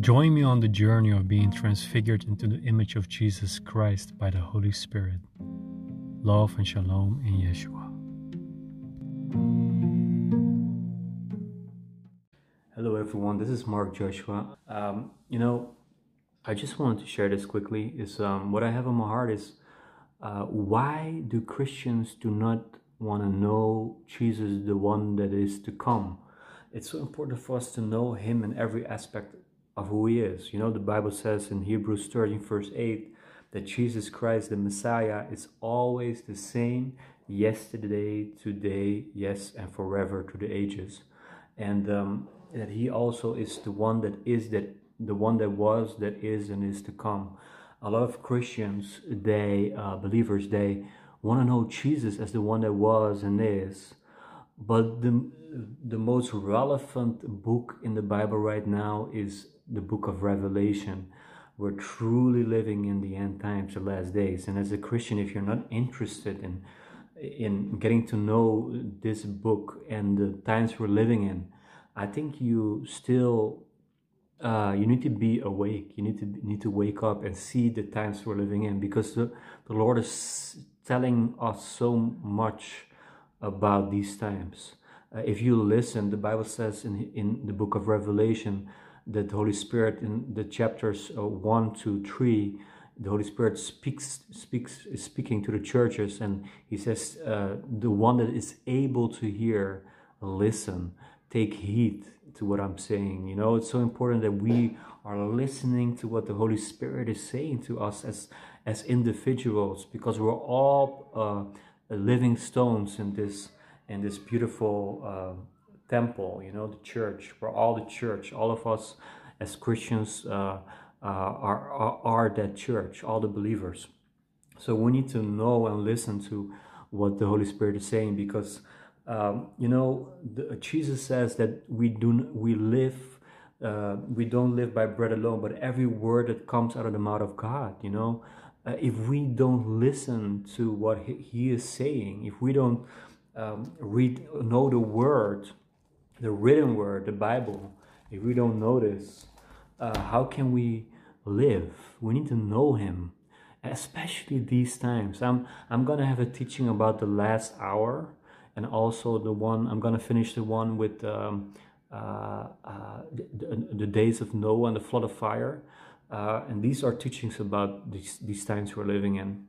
Join me on the journey of being transfigured into the image of Jesus Christ by the Holy Spirit. Love and shalom in Yeshua. Hello, everyone. This is Mark Joshua. Um, you know, I just wanted to share this quickly. Is um, what I have on my heart is uh, why do Christians do not want to know Jesus, the one that is to come? It's so important for us to know Him in every aspect of who he is. You know, the Bible says in Hebrews 13, verse 8, that Jesus Christ, the Messiah, is always the same yesterday, today, yes, and forever to the ages. And um, that he also is the one that is that the one that was, that is, and is to come. A lot of Christians, they uh, believers, they want to know Jesus as the one that was and is. But the the most relevant book in the Bible right now is the book of Revelation. We're truly living in the end times, the last days. And as a Christian, if you're not interested in in getting to know this book and the times we're living in, I think you still uh, you need to be awake. You need to need to wake up and see the times we're living in because the, the Lord is telling us so much about these times. Uh, if you listen, the Bible says in in the book of Revelation that the Holy Spirit in the chapters uh, 1 to 3 the Holy Spirit speaks speaks is speaking to the churches and he says uh, the one that is able to hear listen. Take heed to what I'm saying. You know it's so important that we are listening to what the Holy Spirit is saying to us as as individuals because we're all uh, living stones in this in this beautiful uh, temple, you know, the church. We're all the church. All of us as Christians uh, uh, are, are, are that church, all the believers. So we need to know and listen to what the Holy Spirit is saying because, um, you know, the, Jesus says that we do we live. Uh, we don't live by bread alone, but every word that comes out of the mouth of God. You know, uh, if we don't listen to what he, he is saying, if we don't um, read, know the word, the written word, the Bible, if we don't know this, uh, how can we live? We need to know Him, especially these times. I'm I'm gonna have a teaching about the last hour, and also the one I'm gonna finish the one with um, uh, uh, the, the, days of Noah and the flood of fire, uh, and these are teachings about these these times we're living in.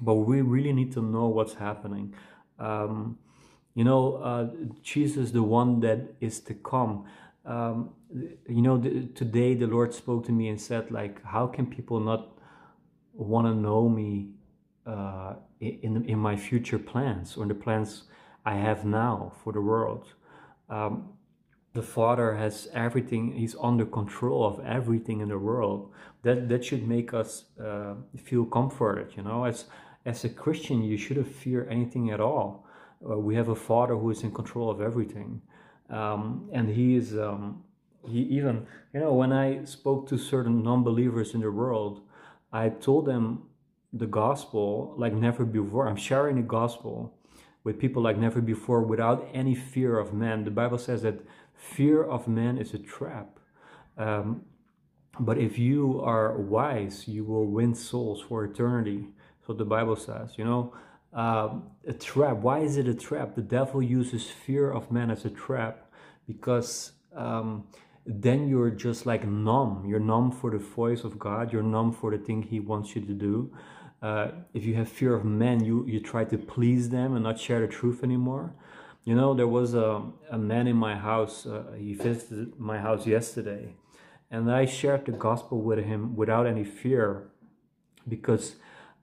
But we really need to know what's happening. Um, you know, uh, Jesus, the one that is to come. Um, you know, the, today the Lord spoke to me and said, like, how can people not want to know me uh, in in my future plans or in the plans I have now for the world? Um, the Father has everything; He's under control of everything in the world. That that should make us uh, feel comforted. You know, as as a Christian, you shouldn't fear anything at all we have a father who is in control of everything. Um, and he is um, he even you know when i spoke to certain non-believers in the world i told them the gospel like never before. I'm sharing the gospel with people like never before without any fear of man. The bible says that fear of man is a trap. Um, but if you are wise you will win souls for eternity. So the bible says you know um, a trap. Why is it a trap? The devil uses fear of man as a trap because um, then you're just like numb. You're numb for the voice of God. You're numb for the thing He wants you to do. Uh, if you have fear of men, you you try to please them and not share the truth anymore. You know, there was a, a man in my house. Uh, he visited my house yesterday, and I shared the gospel with him without any fear, because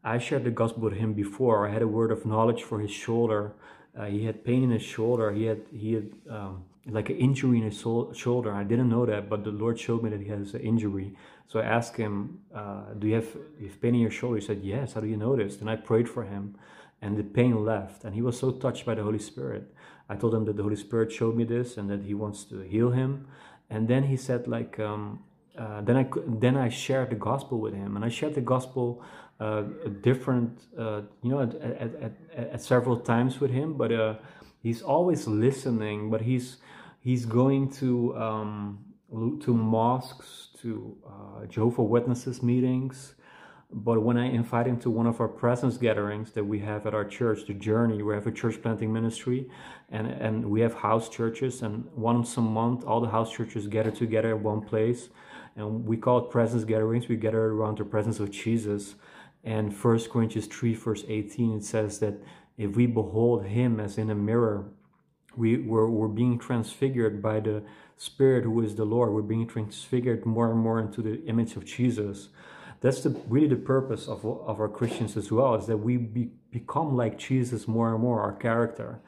I shared the gospel with him before. I had a word of knowledge for his shoulder. Uh, he had pain in his shoulder. He had he had um, like an injury in his so- shoulder. I didn't know that, but the Lord showed me that he has an injury. So I asked him, uh, "Do you have, you have pain in your shoulder?" He said, "Yes." How do you know this? And I prayed for him, and the pain left. And he was so touched by the Holy Spirit. I told him that the Holy Spirit showed me this, and that He wants to heal him. And then he said, like, um, uh, then I then I shared the gospel with him, and I shared the gospel uh, different, uh, you know, at, at, at, at, several times with him, but uh, he's always listening. But he's he's going to um, to mosques, to uh, Jehovah Witnesses meetings. But when I invite him to one of our presence gatherings that we have at our church, the Journey, we have a church planting ministry, and and we have house churches, and once a month all the house churches gather together in one place, and we call it presence gatherings. We gather around the presence of Jesus. And First Corinthians three verse eighteen it says that if we behold Him as in a mirror, we, we're, we're being transfigured by the Spirit who is the Lord. We're being transfigured more and more into the image of Jesus. That's the, really the purpose of, of our Christians as well, is that we be, become like Jesus more and more, our character.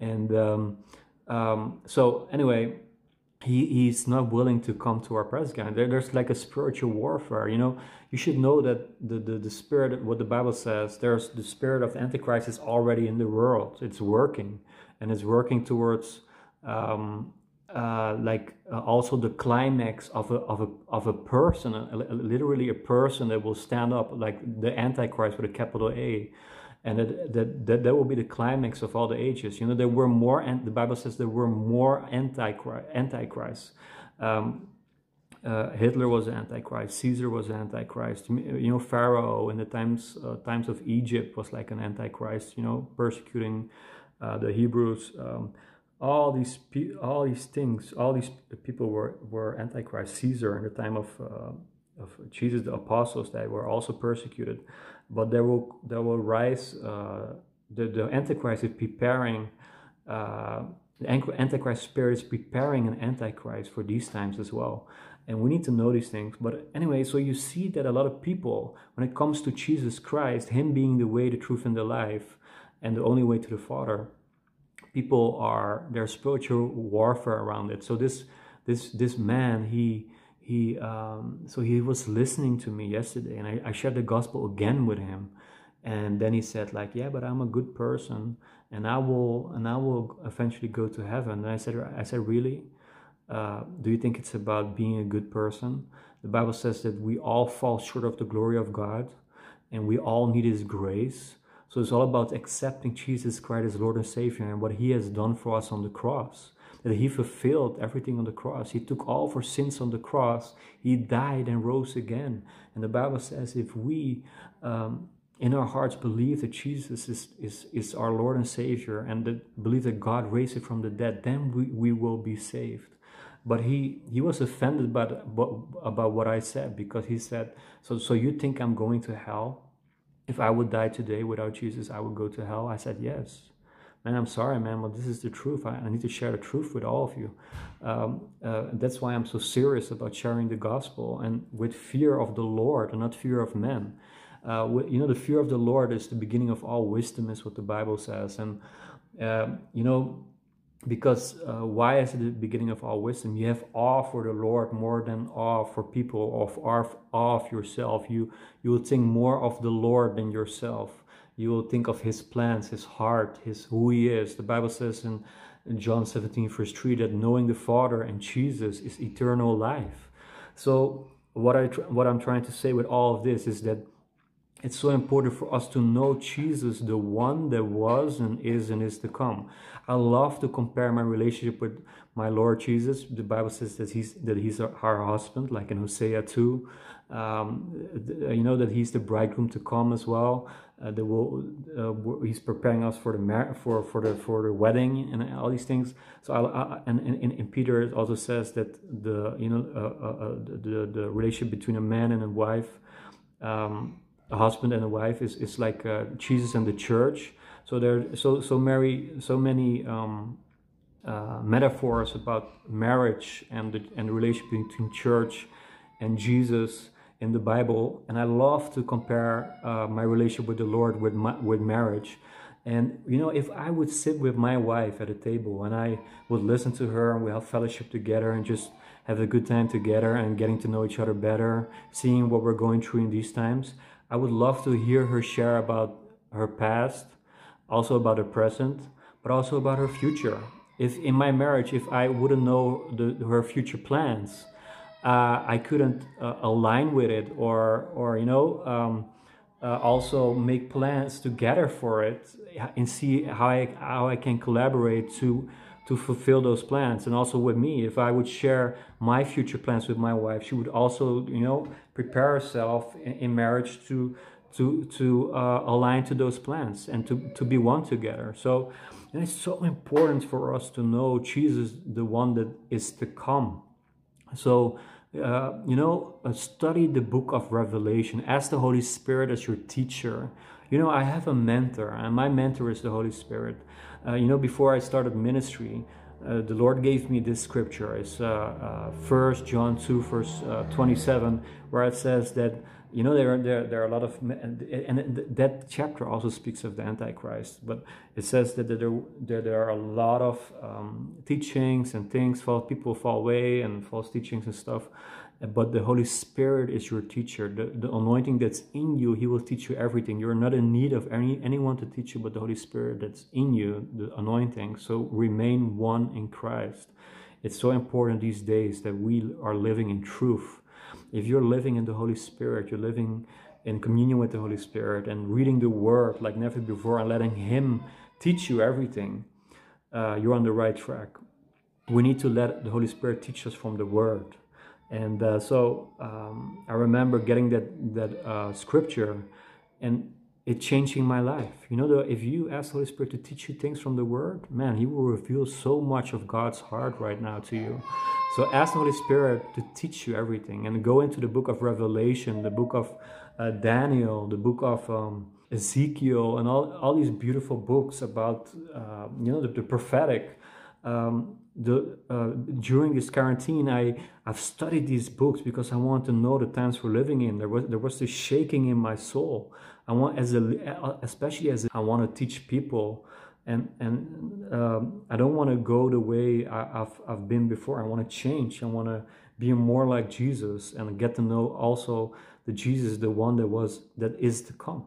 And um, um, so, anyway, he, he's not willing to come to our presence. There, there's like a spiritual warfare. You know, you should know that the, the, the spirit, what the Bible says, there's the spirit of Antichrist is already in the world. It's working and it's working towards um, uh, like uh, also the climax of a, of a, of a person, a, a, literally a person that will stand up, like the Antichrist with a capital A. And that, that, that, that will be the climax of all the ages. You know, there were more, and the Bible says there were more antichrist, antichrists. Um, uh, Hitler was an antichrist. Caesar was an antichrist. You know, Pharaoh in the times uh, times of Egypt was like an antichrist. You know, persecuting uh, the Hebrews. Um, all these all these things, all these people were were antichrist. Caesar in the time of uh, of Jesus, the apostles, that were also persecuted. But there will there will rise. Uh, the the antichrist is preparing. Uh, the antichrist spirit is preparing an antichrist for these times as well and we need to know these things but anyway so you see that a lot of people when it comes to jesus christ him being the way the truth and the life and the only way to the father people are there's spiritual warfare around it. So this this this man he he um, so he was listening to me yesterday, and I, I shared the gospel again with him, and then he said like, yeah, but I'm a good person, and I will and I will eventually go to heaven. And I said I said really. Uh, do you think it's about being a good person? The Bible says that we all fall short of the glory of God and we all need His grace. So it's all about accepting Jesus Christ as Lord and Savior and what He has done for us on the cross. That He fulfilled everything on the cross. He took all our sins on the cross. He died and rose again. And the Bible says if we um, in our hearts believe that Jesus is, is, is our Lord and Savior and that believe that God raised Him from the dead, then we, we will be saved. But he, he was offended by the, about what I said because he said, so, so you think I'm going to hell? if I would die today without Jesus, I would go to hell? I said, yes. Man, I'm sorry, man, but this is the truth. I, I need to share the truth with all of you. Um, uh, that's why I'm so serious about sharing the gospel and with fear of the Lord and not fear of men. Uh, you know, the fear of the Lord is the beginning of all wisdom, is what the Bible says. And, uh, you know, because uh, why is it the beginning of all wisdom you have awe for the lord more than awe for people of awe of yourself you you will think more of the lord than yourself you will think of his plans his heart his who he is. The bible says in, john 17 verse 3 that knowing the father and jesus is eternal life. So what i what i'm trying to say with all of this is that it's so important for us to know Jesus, the one that was and is and is to come. I love to compare my relationship with my Lord Jesus. The Bible says that he's that he's our husband, like in Hosea 2. Um, you know that he's the bridegroom to come as well. Uh, that will uh, he's preparing us for the mar- for for the for the wedding and all these things. So I, I, and, and, and Peter also says that the you know uh, uh, uh the the relationship between a man and a wife. Um, a husband and a wife is, is like uh, Jesus and the church. So there, so so Mary, so many um, uh, metaphors about marriage and the and the relationship between church and Jesus in the Bible. And I love to compare uh, my relationship with the Lord with my, with marriage. And you know, if I would sit with my wife at a table and I would listen to her and we have fellowship together and just have a good time together and getting to know each other better, seeing what we're going through in these times, I would love to hear her share about her past, also about her present, but also about her future. If in my marriage, if I wouldn't know the, her future plans, uh, I couldn't uh, align with it, or or you know, um, uh, also make plans together for it and see how I how I can collaborate to to fulfill those plans. And also with me if i would share my future plans with my wife she would also you know prepare herself in, marriage to to to uh, align to those plans and to to be one together. So and it's so important for us to know jesus the one that is to come. So uh, you know uh, study the book of revelation. Ask the holy spirit as your teacher. You know i have a mentor and my mentor is the holy spirit uh, you know, before I started ministry, uh, the Lord gave me this scripture. It's uh, uh, First John 2, verse uh, 27, where it says that, you know, there are, there, there are a lot of, and that chapter also speaks of the Antichrist, but it says that there, there, there are a lot of um, teachings and things, false people fall away and false teachings and stuff but the Holy Spirit is your teacher. The, the anointing that's in you, He will teach you everything. You're not in need of any anyone to teach you, but the Holy Spirit that's in you, the anointing. So remain one in Christ. It's so important these days that we are living in truth. If you're living in the Holy Spirit, you're living in communion with the Holy Spirit and reading the Word like never before and letting Him teach you everything, uh, you're on the right track. We need to let the Holy Spirit teach us from the Word and uh, so um, I remember getting that that uh, scripture, and it changing my life. You know, the, if you ask the Holy Spirit to teach you things from the Word, man, He will reveal so much of God's heart right now to you. So ask the Holy Spirit to teach you everything, and go into the book of Revelation, the book of uh, Daniel, the book of um, Ezekiel, and all all these beautiful books about uh, you know the, the prophetic. Um, the uh, during this quarantine i i've studied these books because i want to know the times we're living in. There was there was this shaking in my soul. I want as a especially as a, i want to teach people and and um, i don't want to go the way I, have i've been before. I want to change. I want to be more like jesus and get to know also the jesus the one that was that is to come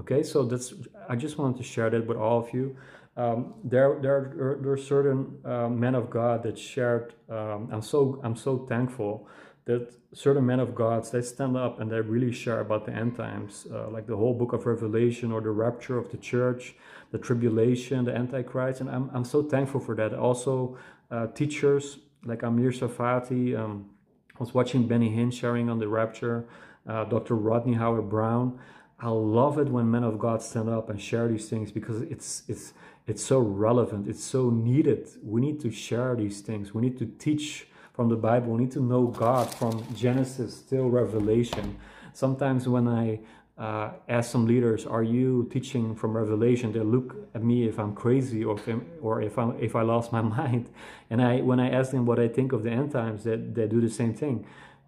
okay so that's i just wanted to share that with all of you um, there, there, there are certain uh, men of God that shared. Um, I'm so, I'm so thankful that certain men of God they stand up and they really share about the end times, uh, like the whole book of Revelation or the rapture of the church, the tribulation, the Antichrist, and I'm, I'm so thankful for that. Also, uh, teachers like Amir Tsarfati, Um, I was watching Benny Hinn sharing on the rapture. Uh, Dr. Rodney Howard-Browne. I love it when men of God stand up and share these things because it's it's it's so relevant. It's so needed. We need to share these things. We need to teach from the bible. We need to know god from genesis till revelation. Sometimes when i uh, ask some leaders are you teaching from revelation? they look at me if i'm crazy or if, I'm, or if, i if i lost my mind. And i when i ask them what i think of the end times they, they do the same thing.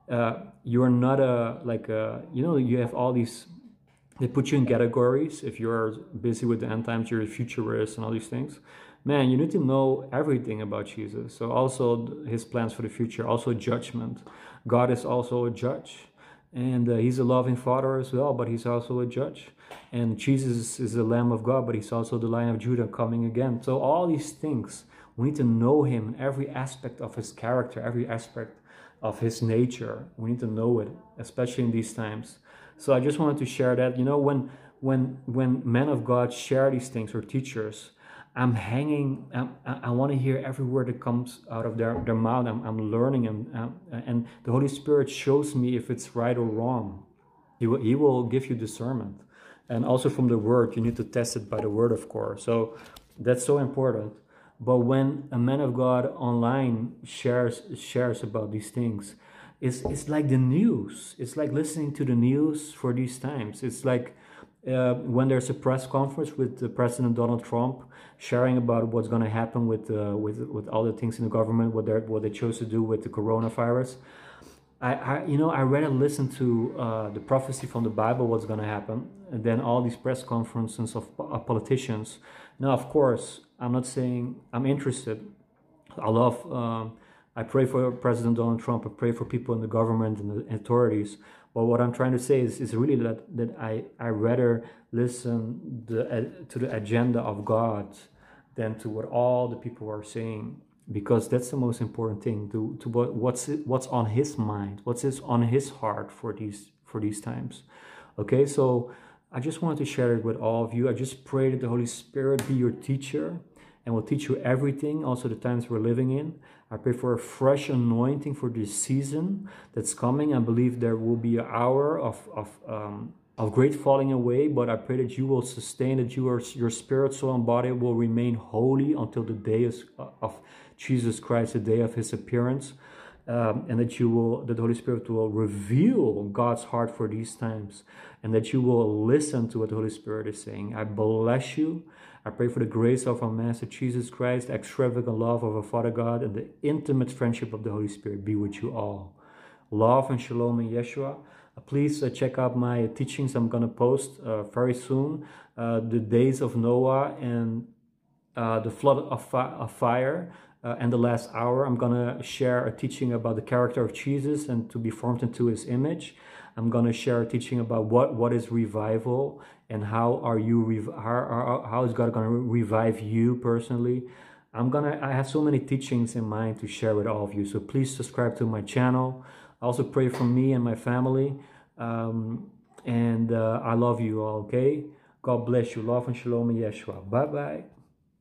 Uh, you're not a like a you know you have all these they put you in categories. If you're busy with the end times, you're a futurist and all these things. Man, you need to know everything about Jesus. So also his plans for the future, also judgment. God is also a judge. And uh, he's a loving father as well, but he's also a judge. And Jesus is the Lamb of God, but he's also the Lion of Judah coming again. So all these things, we need to know him in every aspect of his character, every aspect of his nature. We need to know it, especially in these times. So I just wanted to share that. You know, when when when men of God share these things or teachers, I'm hanging. I'm, i want to hear every word that comes out of their, their mouth. I'm, I'm learning, and um, and the Holy Spirit shows me if it's right or wrong. He will, he will give you discernment, and also from the Word, you need to test it by the Word, of course. So that's so important. But when a man of God online shares shares about these things, it's, it's like the news. It's like listening to the news for these times. It's like uh, when there's a press conference with President Donald Trump sharing about what's going to happen with, uh, with, with all the things in the government, what, they what they chose to do with the coronavirus. I, I you know, I read and listen to uh, the prophecy from the Bible, what's going to happen, and then all these press conferences of, of politicians. Now, of course, I'm not saying I'm interested. I love um, I pray for President Donald Trump. I pray for people in the government and the authorities. But what I'm trying to say is, is really that, that I, I rather listen the, uh, to the agenda of God than to what all the people are saying because that's the most important thing to, to what, what's what's on his mind what's his, on his heart for these for these times okay so i just wanted to share it with all of you i just pray that the holy spirit be your teacher and will teach you everything, also the times we're living in. I pray for a fresh anointing for this season that's coming. I believe there will be an hour of, of, um, of great falling away, but I pray that you will sustain, that you are, your spirit, soul, and body will remain holy until the day of, of Jesus Christ, the day of his appearance. Um, and that you will, that the Holy Spirit will reveal God's heart for these times, and that you will listen to what the Holy Spirit is saying. I bless you. I pray for the grace of our Master Jesus Christ, the extravagant love of our Father God, and the intimate friendship of the Holy Spirit be with you all. Love and shalom in Yeshua. Uh, please uh, check out my teachings I'm going to post uh, very soon. Uh, the days of Noah and the flood of, fi of fire. Uh, and the last hour, I'm going to share a teaching about the character of Jesus and to be formed into his image. I'm going to share a teaching about what, what is revival and how are you how, how, how is God going to revive you personally. I'm gonna I have so many teachings in mind to share with all of you. So please subscribe to my channel. Also pray for me and my family. Um, and uh, I love you all. Okay. God bless you. Love and shalom, Yeshua. Bye bye.